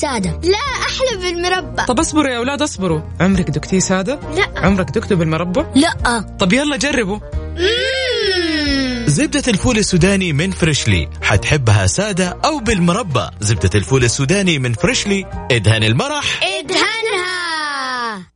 سادة. لا أحلى بالمربى. طب اصبروا يا أولاد اصبروا. عمرك دقتيه سادة؟ لا. عمرك دقتوه بالمربى؟ لا. طب يلا جربوا. زبدة الفول السوداني من فريشلي. حتحبها سادة أو بالمربى. زبدة الفول السوداني من فريشلي. إدهن المرح. إدهنها.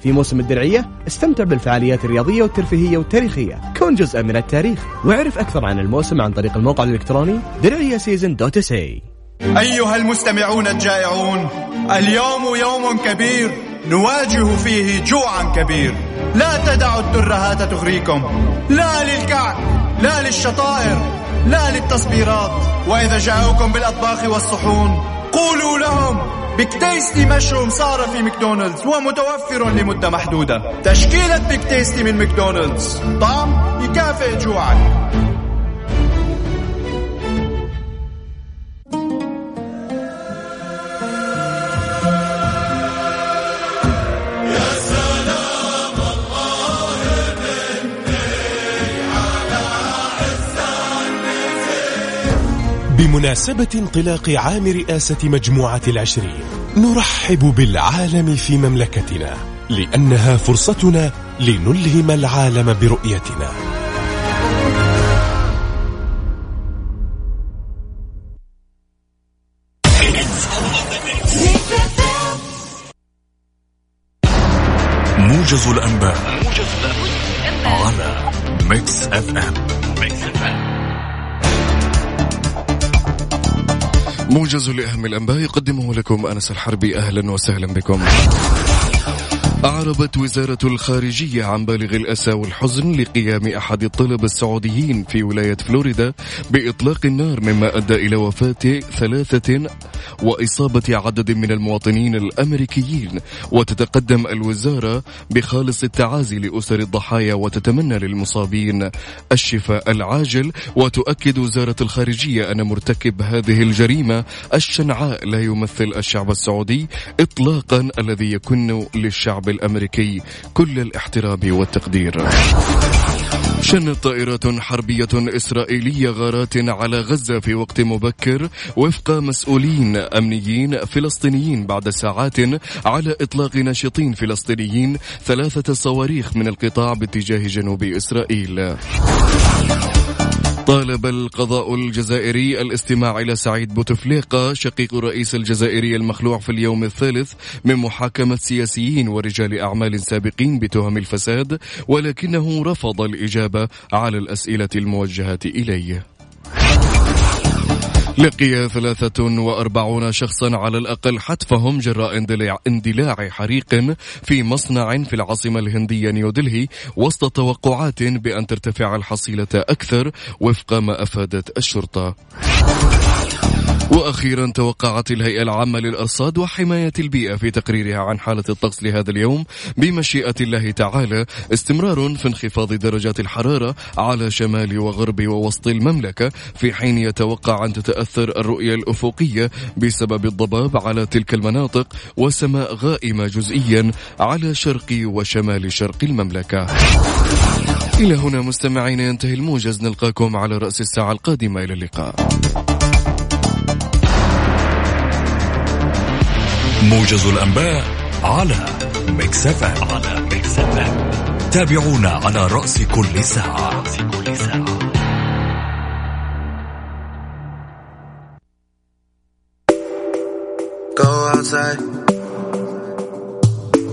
في موسم الدرعية استمتع بالفعاليات الرياضية والترفيهية والتاريخية. كون جزءا من التاريخ. واعرف أكثر عن الموسم عن طريق الموقع الإلكتروني درعية season dot SA أيها المستمعون الجائعون اليوم يوم كبير نواجه فيه جوعا كبير. لا تدعوا الترهات تغريكم. لا للكعك لا للشطائر لا للتصبيرات. وإذا جاءوكم بالأطباق والصحون قولوا لهم Big Tasty Mushroom صار في ماكدونالدز ومتوفر لمدة محدودة. تشكيلة Big Tasty من ماكدونالدز. طعم يكافئ جوعك بمناسبة انطلاق عام رئاسة مجموعة العشرين نرحب بالعالم في مملكتنا لأنها فرصتنا لنلهم العالم برؤيتنا. موجز الأنباء على ميكس أف أم. موجز لأهم الأنباء. يقدمه لكم أنس الحربي. أهلا وسهلا بكم. أعربت وزارة الخارجية عن بالغ الأسى والحزن لقيام أحد الطلبة السعوديين في ولاية فلوريدا بإطلاق النار مما أدى إلى وفاة ثلاثة وإصابة عدد من المواطنين الأمريكيين. وتتقدم الوزارة بخالص التعازي لأسر الضحايا وتتمنى للمصابين الشفاء العاجل. وتؤكد وزارة الخارجية أن مرتكب هذه الجريمة الشنعاء لا يمثل الشعب السعودي إطلاقا الذي يكن للشعب الأمريكي كل الاحترام والتقدير. شنت طائرات حربية إسرائيلية غارات على غزة في وقت مبكر وفق مسؤولين أمنيين فلسطينيين بعد ساعات على إطلاق ناشطين فلسطينيين ثلاثة صواريخ من القطاع باتجاه جنوب إسرائيل. طالب القضاء الجزائري الاستماع إلى سعيد بوتفليقة شقيق الرئيس الجزائري المخلوع في اليوم الثالث من محاكمة سياسيين ورجال أعمال سابقين بتهم الفساد ولكنه رفض الإجابة على الأسئلة الموجهة إليه. لقي 43 شخصا على الأقل حتفهم جراء اندلاع, حريق في مصنع في العاصمة الهندية نيودلهي وسط توقعات بأن ترتفع الحصيلة أكثر وفق ما أفادت الشرطة. وأخيرا توقعت الهيئة العامة للإرصاد وحماية البيئة في تقريرها عن حالة الطقس لهذا اليوم بمشيئة الله تعالى استمرار في انخفاض درجات الحرارة على شمال وغرب ووسط المملكة في حين يتوقع أن تتأثر الرؤية الأفقية بسبب الضباب على تلك المناطق وسماء غائمة جزئيا على شرق وشمال شرق المملكة. إلى هنا مستمعين ينتهي الموجز نلقاكم على رأس الساعة القادمة. إلى اللقاء. موجز الأنباء على ميكس اف على ام تابعونا على رأس كل ساعة. رأس كل ساعة. Go outside.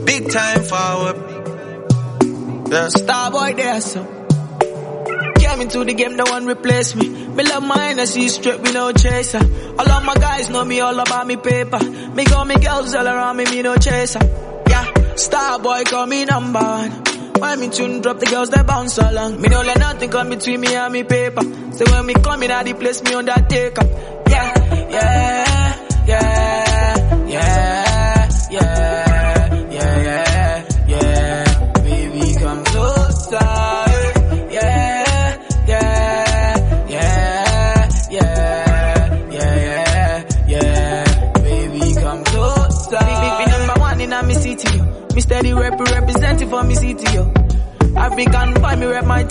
Big time forward. Yeah, star boy there, into the game, no one replace me. Me love mine, I see straight, we no chaser. All of my guys know me all about me paper. Me got me girls all around me, me no chaser. Yeah, star boy call me number one. When me tune drop, the girls they bounce along. Me no let nothing come between me and me paper. So when me come in, I the place me on that take up. Yeah, yeah, yeah,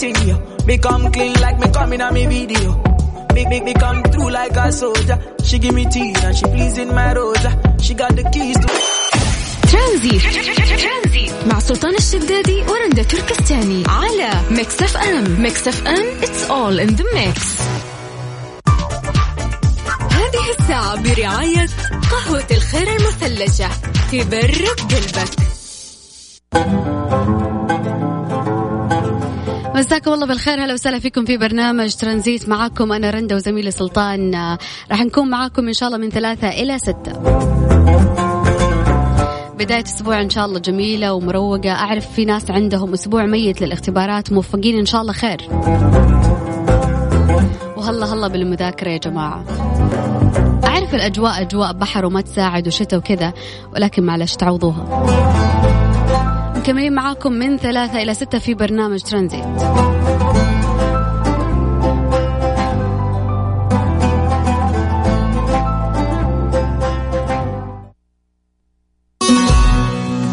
Boy, me. Me come clean like me coming on me video. Big, big, big, come through like a soldier. She give me tea and she pleasing my rosa. She got the keys to ترانزيت مع سلطان الشدادي ورندا تركستاني على ميكس اف ام ميكس اف ام it's all in the mix هذه الساعة برعاية قهوة الخير المثلجة تبرد قلبك مساكم الله بالخير. هلا وسهلا فيكم في برنامج ترانزيت معاكم أنا رندا وزميلي سلطان. راح نكون معاكم إن شاء الله من ثلاثة إلى ستة. بداية أسبوع إن شاء الله جميلة ومروقة. أعرف في ناس عندهم أسبوع ميت للاختبارات موفقين إن شاء الله خير. وهلا هلا بالمذاكرة يا جماعة. أعرف الأجواء أجواء بحر وما تساعد وشتاء وكذا ولكن معلش تعوضوها. مكملين معاكم من ثلاثة إلى ستة في برنامج ترانزيت.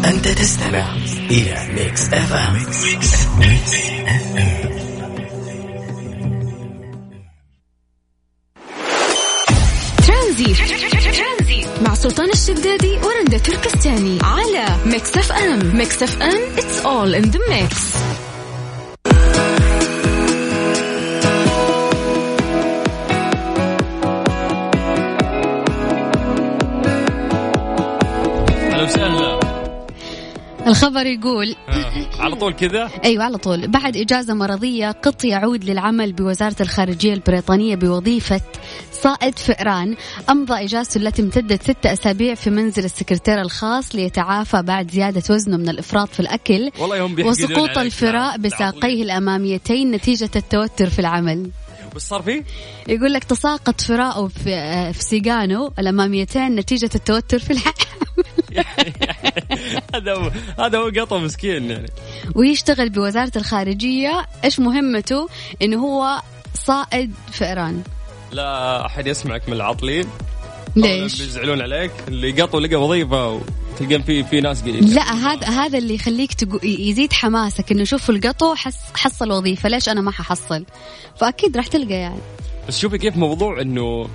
أنت تستمع إلى ميكس أف أم all in the mix الخبر يقول آه. على طول كذا أيوه على طول بعد إجازة مرضية قط يعود للعمل بوزارة الخارجية البريطانية بوظيفة صائد فئران أمضى إجازته التي امتدت ستة أسابيع في منزل السكرتير الخاص ليتعافى بعد زيادة وزنه من الإفراط في الأكل وسقوط. الفراء بساقيه الأماميتين نتيجة التوتر في العمل وش صار فيه؟ يقول لك تساقط فراءه في آه، في سيقانه الأماميتين نتيجة التوتر في العمل هذا هو هذا هو قطع مسكين يعني. ويشتغل بوزارة الخارجية. إيش مهمته؟ إنه هو صائد فئران. لا أحد يسمعك من العاطلين ليش؟ بيزعلون عليك. اللي قطوا لقى وظيفة وتلقى في في ناس قي- لا هذا هذا اللي يخليك تقو... يزيد حماسك إنه شوف القطو حس... حصل وظيفة ليش أنا ما ححصل؟ فأكيد راح تلقى يعني. بس شوفي كيف موضوع إنه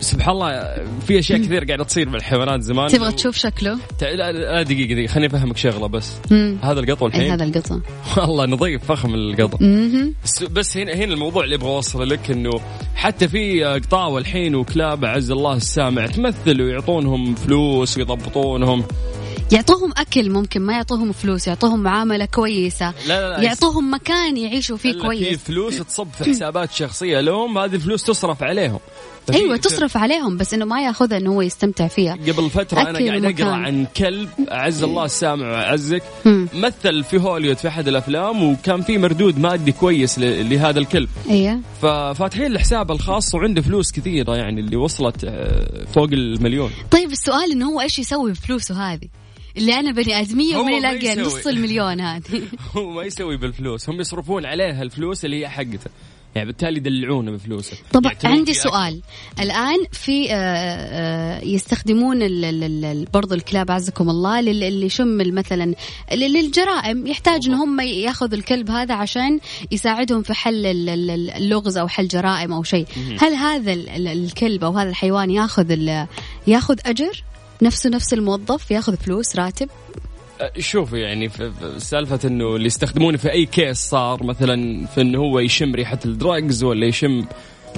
سبحان الله في أشياء كثير قاعدة تصير بالحيوانات زمان. تبغى تشوف شكله؟ لا, لا دقيقة دقيقة خليني أفهمك شغلة بس. مم. هذا القطو الحين؟ هذا القطو. والله نظيف فخم القطو. بس بس هنا هنا الموضوع اللي أبغى أوصله لك إنه حتى في قطاوة الحين وكلاب أعز الله السامع تمثل ويعطونهم فلوس ويضبطونهم. يعطوهم أكل ممكن ما يعطوهم فلوس يعطوهم معاملة كويسة لا لا لا يعطوهم مكان يعيشوا فيه إلا في كويس. فلوس تصب في حسابات شخصية لهم هذه الفلوس تصرف عليهم. أيوه تصرف عليهم بس إنه ما يأخذها إنه هو يستمتع فيها. قبل فترة أنا أكل قاعد ومكان. عن كلب أعز الله السامع مم. مثل في هوليوود في أحد الأفلام وكان في مردود مادي كويس لهذا الكلب. أيوه. ففاتحين له حسابه الخاص وعنده فلوس كثيرة يعني اللي وصلت آه، فوق المليون. طيب السؤال إنه هو إيش يسوي بفلوسه هذه؟ اللي أنا بني آدمية ومن يلاقي. نص المليون هذه. هو ما يسوي بالفلوس. هم يصرفون عليها الفلوس اللي هي حقته. يعني بالتالي يدلعونه بفلوسه. طبعا يعتنون عندي. سؤال. الآن في آه، آه، يستخدمون ال- ال- ال- برضو الكلاب عزكم الله لل- اللي يشم مثلا للجرائم. يحتاج ان هم ياخذ الكلب هذا عشان يساعدهم في حل ال- ال- اللغز أو حل جرائم أو شيء. هل هذا ال- ال- الكلب أو هذا الحيوان ياخذ ياخذ أجر؟ نفسه نفس الموظف ياخذ فلوس راتب؟ شوفوا يعني في في سالفة إنه اللي يستخدمونه في أي case صار مثلا في إنه هو يشم ريحة ال drugs ولا يشم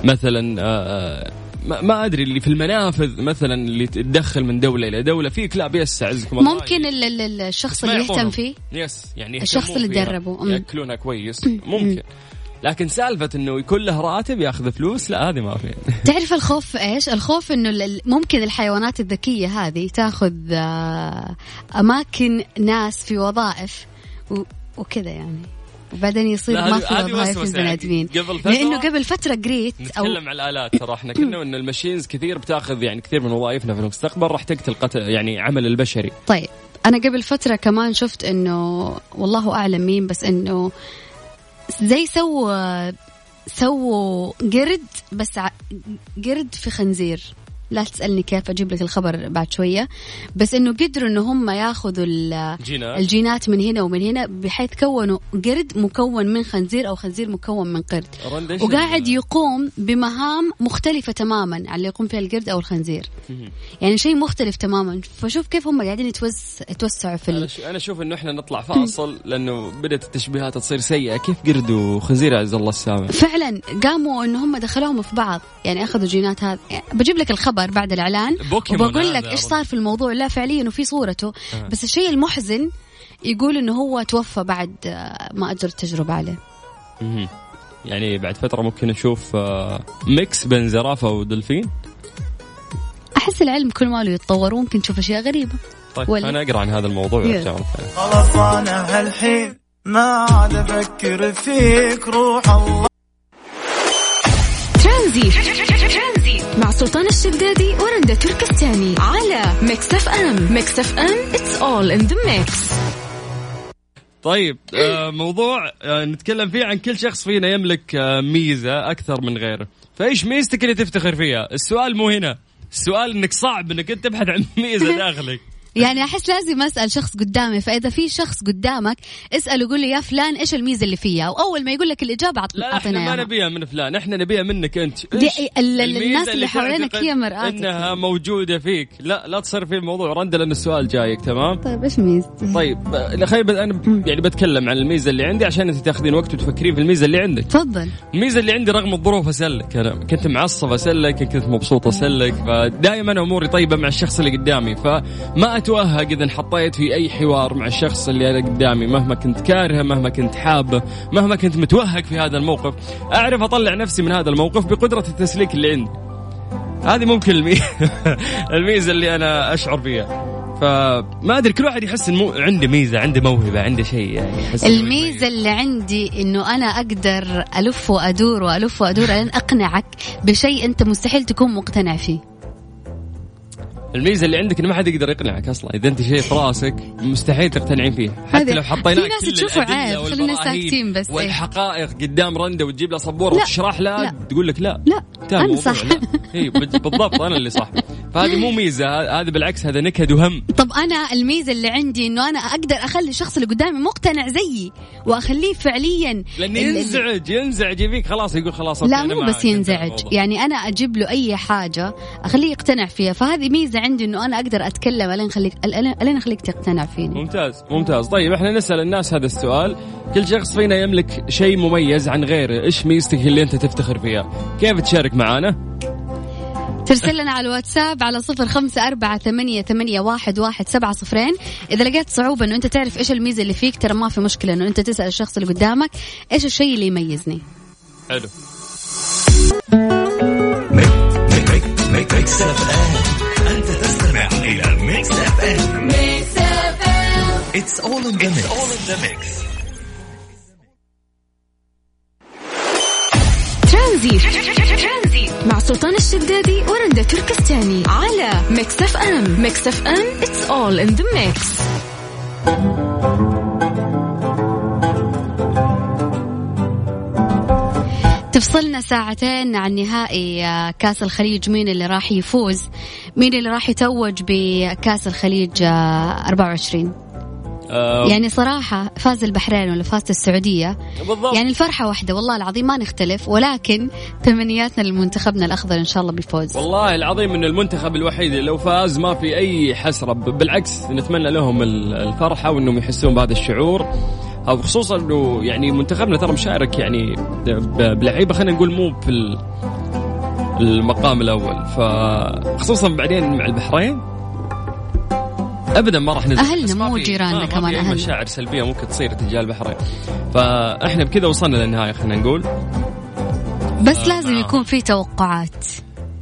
مثلا آه، ما, ما أدري اللي في المنافذ مثلا اللي تدخل من دولة إلى دولة. في كلاب yes أعزكم الله. ممكن ال- ال- ال- الشخص اللي يهتم. فيه؟ yes يعني الشخص اللي. أم. ياكلونها كويس. ممكن. لكن سالفة إنه يكون له راتب ياخذ فلوس لا هذه ما في. تعرف الخوف إيش؟ الخوف إنه ممكن الحيوانات الذكية هذه تاخذ آه، أماكن ناس في وظائف وكذا يعني. وبعدين يصير ما في وظائف للبني يعني. آدمين. قبل فترة- لأنه قبل فترة قريت أو نتكلم على الآلات ترى. إحنا كنا ان الماشينز كثير بتاخذ يعني كثير من وظائفنا في المستقبل راح تقتل قتل يعني عمل البشري. طيب أنا قبل فترة كمان شفت إنه والله أعلم مين بس إنه زي سووا سووا قرد بس ع- قرد في خنزير. لا تسألني كيف أجيب لك الخبر بعد شوية. بس إنه قدروا إنه هم ياخذوا ال- جينات. الجينات من هنا ومن هنا بحيث كونوا قرد مكون من خنزير أو خنزير مكون من قرد. وقاعد يقوم بمهام مختلفة تماما عن اللي يقوم فيها القرد أو الخنزير. يعني شيء مختلف تماما. فشوف كيف هم قاعدين يتوس... يتوسعوا في ال... أنا أشوف إنه إحنا نطلع فاصل لأنه بدأت التشبيهات تصير سيئة. كيف قرد وخنزير عز الله السامع؟ فعلا قاموا إنه هم دخلوهم في بعض. يعني أخذوا جينات هذا يعني بجيب لك الخبر. بعد الإعلان وبقول لك. إيش صار في الموضوع لا فعليا وفي صورته آه. بس الشيء المحزن يقول إنه هو توفى بعد آه، ما اجرى التجربة عليه مهم. يعني بعد فترة ممكن نشوف آه، ميكس بين زرافة ودلفين أحس العلم كل ما له يتطور ممكن تشوف أشياء غريبة طيب ولا؟ أنا أقرأ عن هذا الموضوع. وأرجع. خلاص أنا هالحين ما عاد أفكر فيك روح الله ترانزي مع سلطان الشدادي ورندا تركستاني على ميكس اف ام ميكس اف ام it's all in the mix طيب آه، موضوع آه، نتكلم فيه عن كل شخص فينا يملك آه، ميزة أكثر من غيره. فإيش ميزتك اللي تفتخر فيها؟ السؤال مو هنا. السؤال إنك صعب إنك أنت تبحث عن ميزة داخلك. يعني أحس لازم أسأل شخص قدامي فإذا في شخص قدامك اساله قول له يا فلان إيش الميزة اللي فيها؟ واول ما يقول لك الإجابة عط- لا إحنا أعطينا ما نبيها من فلان إحنا نبيها منك أنت. الناس اللي حوالينك هي مرآتك. إنها موجودة فيك. لا لا تصير في الموضوع. رندا لأن السؤال جايك تمام؟ طيب إيش ميزتي؟ طيب آه، خليني بد- أنا يعني بتكلم عن الميزة اللي عندي عشان أنت تاخذين وقت وتفكرين في الميزة اللي عندك. تفضل. الميزة اللي عندي رغم الظروف اسلك أنا كنت معصب اسلك كنت مبسوط اسلك فدائما أموري طيبة مع الشخص اللي قدامي فما اتوهق اذا انحطيت في أي حوار مع الشخص اللي أنا قدامي مهما كنت كارهه مهما كنت حابه مهما كنت متوهق في هذا الموقف أعرف أطلع نفسي من هذا الموقف بقدرة التسليك اللي عندي. هذه ممكن المي... الميزة اللي أنا أشعر فيها فما أدري كل واحد يحس انه عنده ميزة عنده موهبة عنده شيء يعني يحس إنه الميزة اللي عندي إنه أنا أقدر ألف وأدور وألف وأدور لين أقنعك بشيء أنت مستحيل تكون مقتنع فيه. الميزة اللي عندك انه ما حد يقدر يقنعك أصلا إذا أنت شيء في رأسك مستحيل تقتنعين فيه حتى لو حطيناك في ناس تشوفه عيب، خلينا ساكتين بس، إيه. والحقائق قدام رندا وتجيب لها سبورة لا، وتشرح لها. تقول لك لا لا أنا صح. اي بال- بالضبط أنا اللي صح فهذه مو ميزة هذا بالعكس هذا نكد وهم طب أنا الميزة اللي عندي إنه أنا أقدر أخلي الشخص اللي قدامي مقتنع زيي وأخليه فعليا لأن ال- ال- ينزعج ينزعج يبيك خلاص يقول خلاص لا مو بس ينزعج. يعني أنا أجيب له أي حاجة أخليه يقتنع فيها فهذه ميزة عندي إنه أنا أقدر أتكلم ألين اخليك الين أخليك تقتنع فيني؟ ممتاز ممتاز. طيب إحنا نسأل الناس هذا السؤال. كل شخص فينا يملك شيء مميز عن غيره إيش ميزتك اللي أنت تفتخر فيها؟ كيف تشارك معانا؟ ترسل لنا على الواتساب على صفر خمسة أربعة ثمانية, ثمانية واحد, واحد سبعة صفرين. إذا لقيت صعوبة أنه أنت تعرف إيش الميزة اللي فيك ترى ما في مشكلة أنه أنت تسأل الشخص اللي قدامك إيش الشيء اللي يميزني. حلو. ميكس اف ام انت تستمع إلى ميكس اف ام it's all in the mix ترانزي مع سلطان الشدادي ورندا تركستاني على ميكس اف ام ميكس اف ام it's all in the mix تفصلنا ساعتين عن نهائي آه، كأس الخليج. مين اللي راح يفوز؟ مين اللي راح يتوج بكأس الخليج آه، 24 آه يعني صراحة فاز البحرين ولا فازت السعودية؟ بالضبط. يعني الفرحة واحدة. والله العظيم ما نختلف ولكن تمنياتنا لمنتخبنا الأخضر إن شاء الله بالفوز والله العظيم إن المنتخب الوحيد لو فاز ما في أي حسرة ب- بالعكس نتمنى لهم ال- الفرحة وإنهم يحسون بهذا الشعور. أو خصوصا إنه يعني منتخبنا ترى مشارك يعني بلعيبة خلينا نقول مو في ال- المقام الأول. فخصوصا بعدين مع البحرين. ابدا ما راح نزل. ما مو جيراننا ما- ما كمان أهلنا. مشاعر سلبية ممكن تصير تجاه البحرين. فإحنا بكذا وصلنا للنهاية خلينا نقول. بس لازم يكون في توقعات.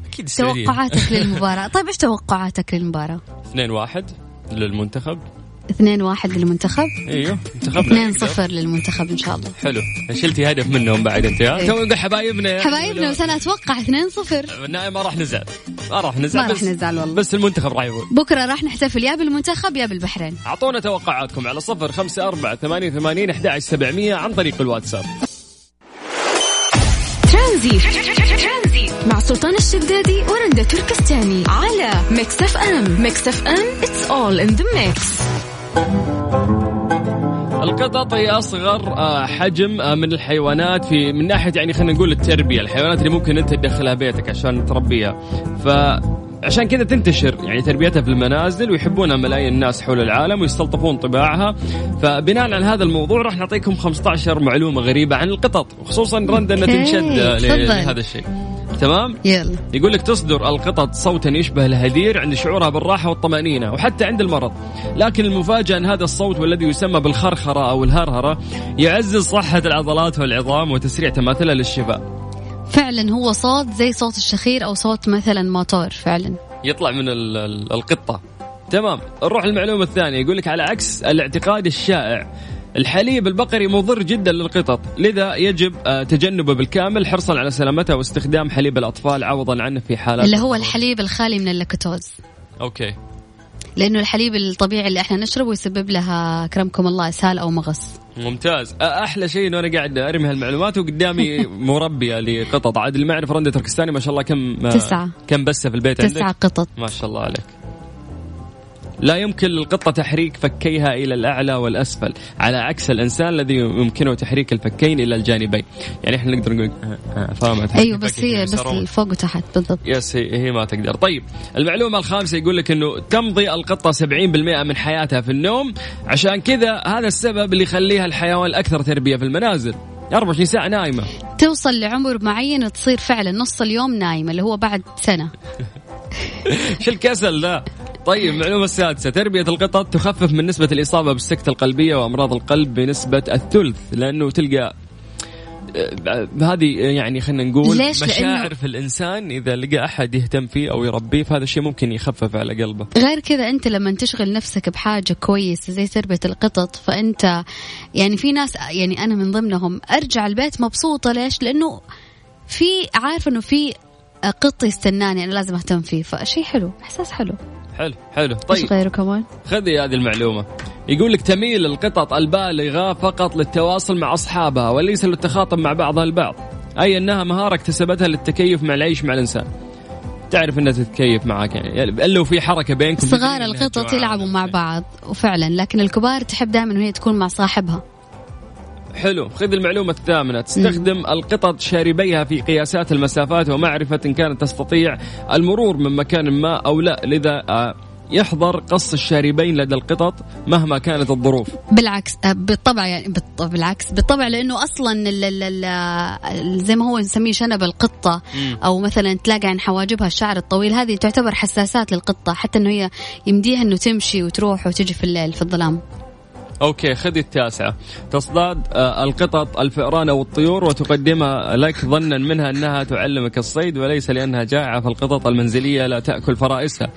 أكيد. توقعاتك للمباراة. طيب إيش توقعاتك للمباراة؟ 2 1 للمنتخب. 2 واحد للمنتخب. إيوه منتخبنا. 2 يقدر. صفر للمنتخب إن شاء الله. حلو. شلتي هدف منهم بعد أنت ها؟ إيه. تو نقول حبايبنا. حبايبنا بس أنا أتوقع 2 صفر. بالنهايه ما راح نزعل ما راح نزعل ما راح نزعل والله. بس المنتخب راح يفوز بكرة راح نحتفل يا بالمنتخب يا بالبحرين. أعطونا توقعاتكم على صفر خمسة أربعة ثمانية ثمانين أحد عشر سبعمية عن طريق الواتساب. ترانزي مع سلطان الشدادي ورندا تركستاني على ميكس أف أم. ميكس أف أم it's all in the mix القطط هي أصغر آه، حجم آه، من الحيوانات في من ناحية يعني خلينا نقول التربية الحيوانات اللي ممكن أنت تدخلها بيتك عشان تربيها. ف عشان كذا تنتشر يعني تربيتها في المنازل ويحبونها ملايين الناس حول العالم ويستلطفون طباعها. فبناء على هذا الموضوع راح نعطيكم 15 معلومة غريبة عن القطط وخصوصا رندا انها تنشد آه،. لهذا الشيء. تمام؟ يلا. يقول لك تصدر القطط صوتا يشبه الهدير عند شعورها بالراحة والطمأنينة وحتى عند المرض. لكن المفاجأة أن هذا الصوت والذي يسمى بالخرخرة أو الهرهرة يعزز صحة العضلات والعظام وتسريع تماثلها للشفاء. فعلا هو صوت زي صوت الشخير أو صوت مثلا موتور فعلا. يطلع من ال- ال- القطة. تمام. نروح المعلومة الثانية. يقول لك على عكس الاعتقاد الشائع الحليب البقري مضر جدا للقطط لذا يجب آه، تجنبه بالكامل حرصا على سلامتها واستخدام حليب الأطفال عوضا عنه في حالات اللي هو الحليب الخالي من اللاكتوز. okay. لأنه الحليب الطبيعي اللي إحنا نشربه يسبب لها كرمكم الله إسهال أو مغص. ممتاز. أحلى شيء إنه أنا قاعد أرمي هالمعلومات وقدامي مربية لقطط. عاد يعرف رندة تركستاني ما شاء الله كم تسعة. كم بسة في البيت تسعة عندك قطط. ما شاء الله عليك. لا يمكن للقطة تحريك فكيها إلى الأعلى والأسفل. على عكس الإنسان الذي يمكنه تحريك الفكين إلى الجانبين. يعني إحنا نقدر نقول آه، آه، فاهمة أيوه بس هي بس. فوق وتحت بالضبط. يس هي, هي ما تقدر. طيب المعلومة الخامسة يقول لك أنه تمضي القطة 70% من حياتها في النوم. عشان كذا هذا السبب اللي يخليها الحيوان الأكثر تربية في المنازل. 24 ساعة نايمة. توصل لعمر معين تصير فعلا نص اليوم نايمة اللي هو بعد سنة. شو الكسل ذا؟ طيب المعلومة السادسة تربية القطط تخفف من نسبة الإصابة بالسكتة القلبية وأمراض القلب بنسبة الثلث لأنه تلقى آه، هذه يعني خلينا نقول ليش؟ مشاعر لأنه- في الإنسان إذا لقى أحد يهتم فيه أو يربيه فهذا الشيء ممكن يخفف على قلبه غير كذا أنت لما تشغل نفسك بحاجة كويسة زي تربية القطط فأنت يعني في ناس يعني أنا من ضمنهم أرجع البيت مبسوطة ليش؟ لأنه في عارفه إنه في قط يستناني أنا لازم أهتم فيه فشيء حلو إحساس حلو حلو حلو. إيش طيب. غيره كمان؟ خذي هذه المعلومة. يقول لك تميل القطط البالغة فقط للتواصل مع أصحابها وليس للتخاطب مع بعضها البعض. أي أنها مهارة اكتسبتها للتكيف مع العيش مع الإنسان. تعرف إنها تتكيف معك يعني. الا لو في حركة بينكم صغار القطط. يلعبوا مع بعض وفعلا لكن الكبار تحب دائما وهي تكون مع صاحبها. حلو. خذ المعلومة الثامنة. تستخدم القطط شاربيها في قياسات المسافات ومعرفة إن كانت تستطيع المرور من مكان ما أو لا. لذا آه، يحضر قص الشاربين لدى القطط مهما كانت الظروف. بالعكس آه، بالطبع يعني بالعكس. بالطبع لأنه أصلا ال- ال- ال- ال- زي ما هو نسميه شنب القطة. أو مثلا تلاقي عن حواجبها الشعر الطويل. هذه تعتبر حساسات للقطة حتى إنه هي يمديها إنه تمشي وتروح وتجي في الليل في الظلام. okay خذ التاسعة. تصطاد آه، القطط الفئران أو الطيور وتقدمها لك ظنا منها أنها تعلمك الصيد وليس لأنها جائعة فالقطط المنزلية لا تأكل فرائسها.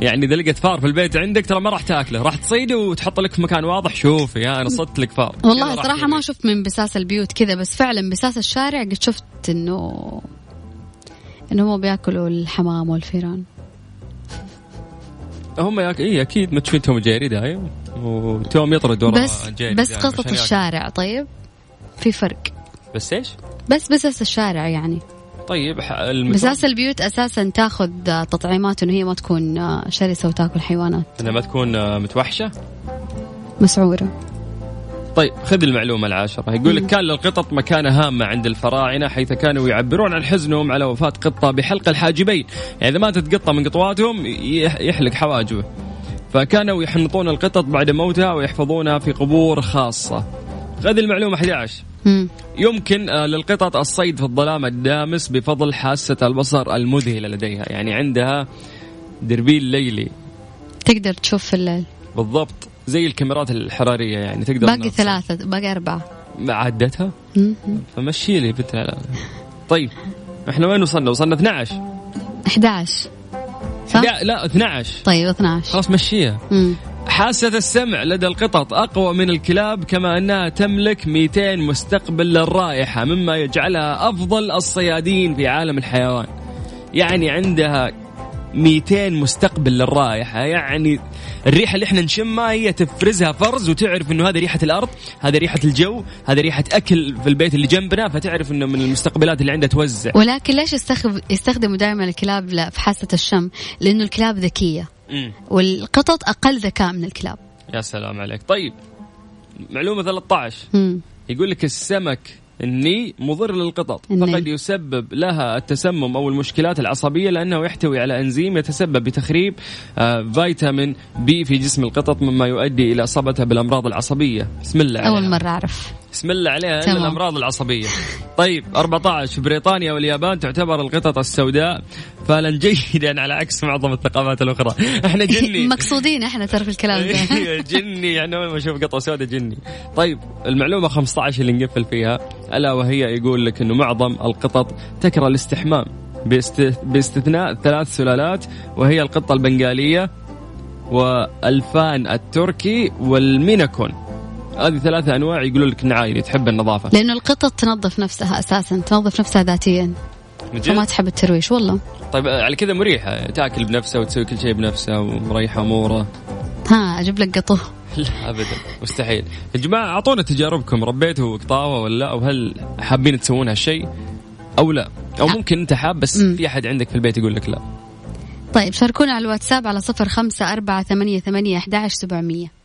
يعني إذا لقيت فار في البيت عندك ترى ما راح تاكله. راح تصيده وتحط لك في مكان واضح. شوفي ها أنا صدت لك فار. والله صراحة. ما شفت من بساس البيوت كذا بس فعلا بساس الشارع قد شفت انه إنه هم بياكلوا الحمام والفيران هم ياك... إيه أكيد ما تشوفين توم جيري دايم. وتوم يطرد ورا بس جيري بس ياكل. الشارع طيب؟ في فرق. بس إيش؟ بس بساس الشارع يعني. طيب بساس البيوت أساسا تاخذ تطعيمات انه هي ما تكون آه، شرسة وتاكل حيوانات. إنها ما تكون آه، متوحشة؟ مسعورة. طيب خذ المعلومة العاشرة. يقول لك كان للقطط مكانة هامة عند الفراعنة حيث كانوا يعبرون عن حزنهم على وفاة قطة بحلق الحاجبين. يعني إذا ماتت قطة من قطواتهم يح- يحلق حواجبه. فكانوا يحنطون القطط بعد موتها ويحفظونها في قبور خاصة. هذه المعلومة 11 مم. يمكن آه، للقطط الصيد في الظلام الدامس بفضل حاسة البصر المذهلة لديها. يعني عندها دربيل ليلي. تقدر تشوف في الليل. بالضبط. زي الكاميرات الحرارية يعني تقدر باقي ثلاثة باقي أربعة ما عدتها. فمشي لي بنت. طيب إحنا وين وصلنا؟ وصلنا 12 11 صح؟ لا لا 12 طيب 12 خلاص مشيها. حاسة السمع لدى القطط أقوى من الكلاب كما أنها تملك 200 مستقبل للرائحة مما يجعلها أفضل الصيادين في عالم الحيوان يعني عندها 200 مستقبل للرائحة يعني الريحة اللي إحنا نشمها هي تفرزها فرز وتعرف إنه هذه ريحة الأرض هذه ريحة الجو هذه ريحة أكل في البيت اللي جنبنا فتعرف إنه من المستقبلات اللي عندها توزع. ولكن ليش يستخدم يستخدموا دائما الكلاب لا في حاسة الشم؟ لأنه الكلاب ذكية. مم. والقطط أقل ذكاء من الكلاب. يا سلام عليك. طيب معلومة 13 مم. يقول لك السمك الني مضر للقطط. فقد يسبب لها التسمم أو المشكلات العصبية لأنه يحتوي على إنزيم يتسبب بتخريب آه، فيتامين بي في جسم القطط مما يؤدي إلى إصابتها بالأمراض العصبية بسم الله عليها. أول مرة أعرف بسم الله عليها إلا. الأمراض العصبية. طيب 14 في بريطانيا واليابان تعتبر القطط السوداء فعلا جيدا على عكس معظم الثقافات الأخرى. إحنا جني مقصودين إحنا ترى في الكلام ده جني يعني اول ما أشوف قطة سوداء جني. طيب المعلومة 15 اللي نقفل فيها ألا وهي يقول لك إنه معظم القطط تكره الاستحمام باست- باستثناء ثلاث سلالات وهي القطة البنغالية والفان التركي والميناكون. هذه ثلاثة أنواع يقولوا لك نعايني تحب النظافة. لأنه القطط تنظف نفسها أساسا تنظف نفسها ذاتيا؟ وما تحب الترويش والله. طيب على كذا مريحة تأكل بنفسها وتسوي كل شيء بنفسها ومريحة أمورها ها أجيب لك قطو لا ابدا. مستحيل. يا جماعة أعطونا تجاربكم ربيتوا قطاوه ولا لا أو هل حابين تسوون هالشيء أو لا؟ أو ممكن أنت حاب بس في أحد عندك في البيت يقول لك لا. طيب شاركونا على الواتساب على صفر خمسة أربعة ثمانية ثمانية أحد سبعمية.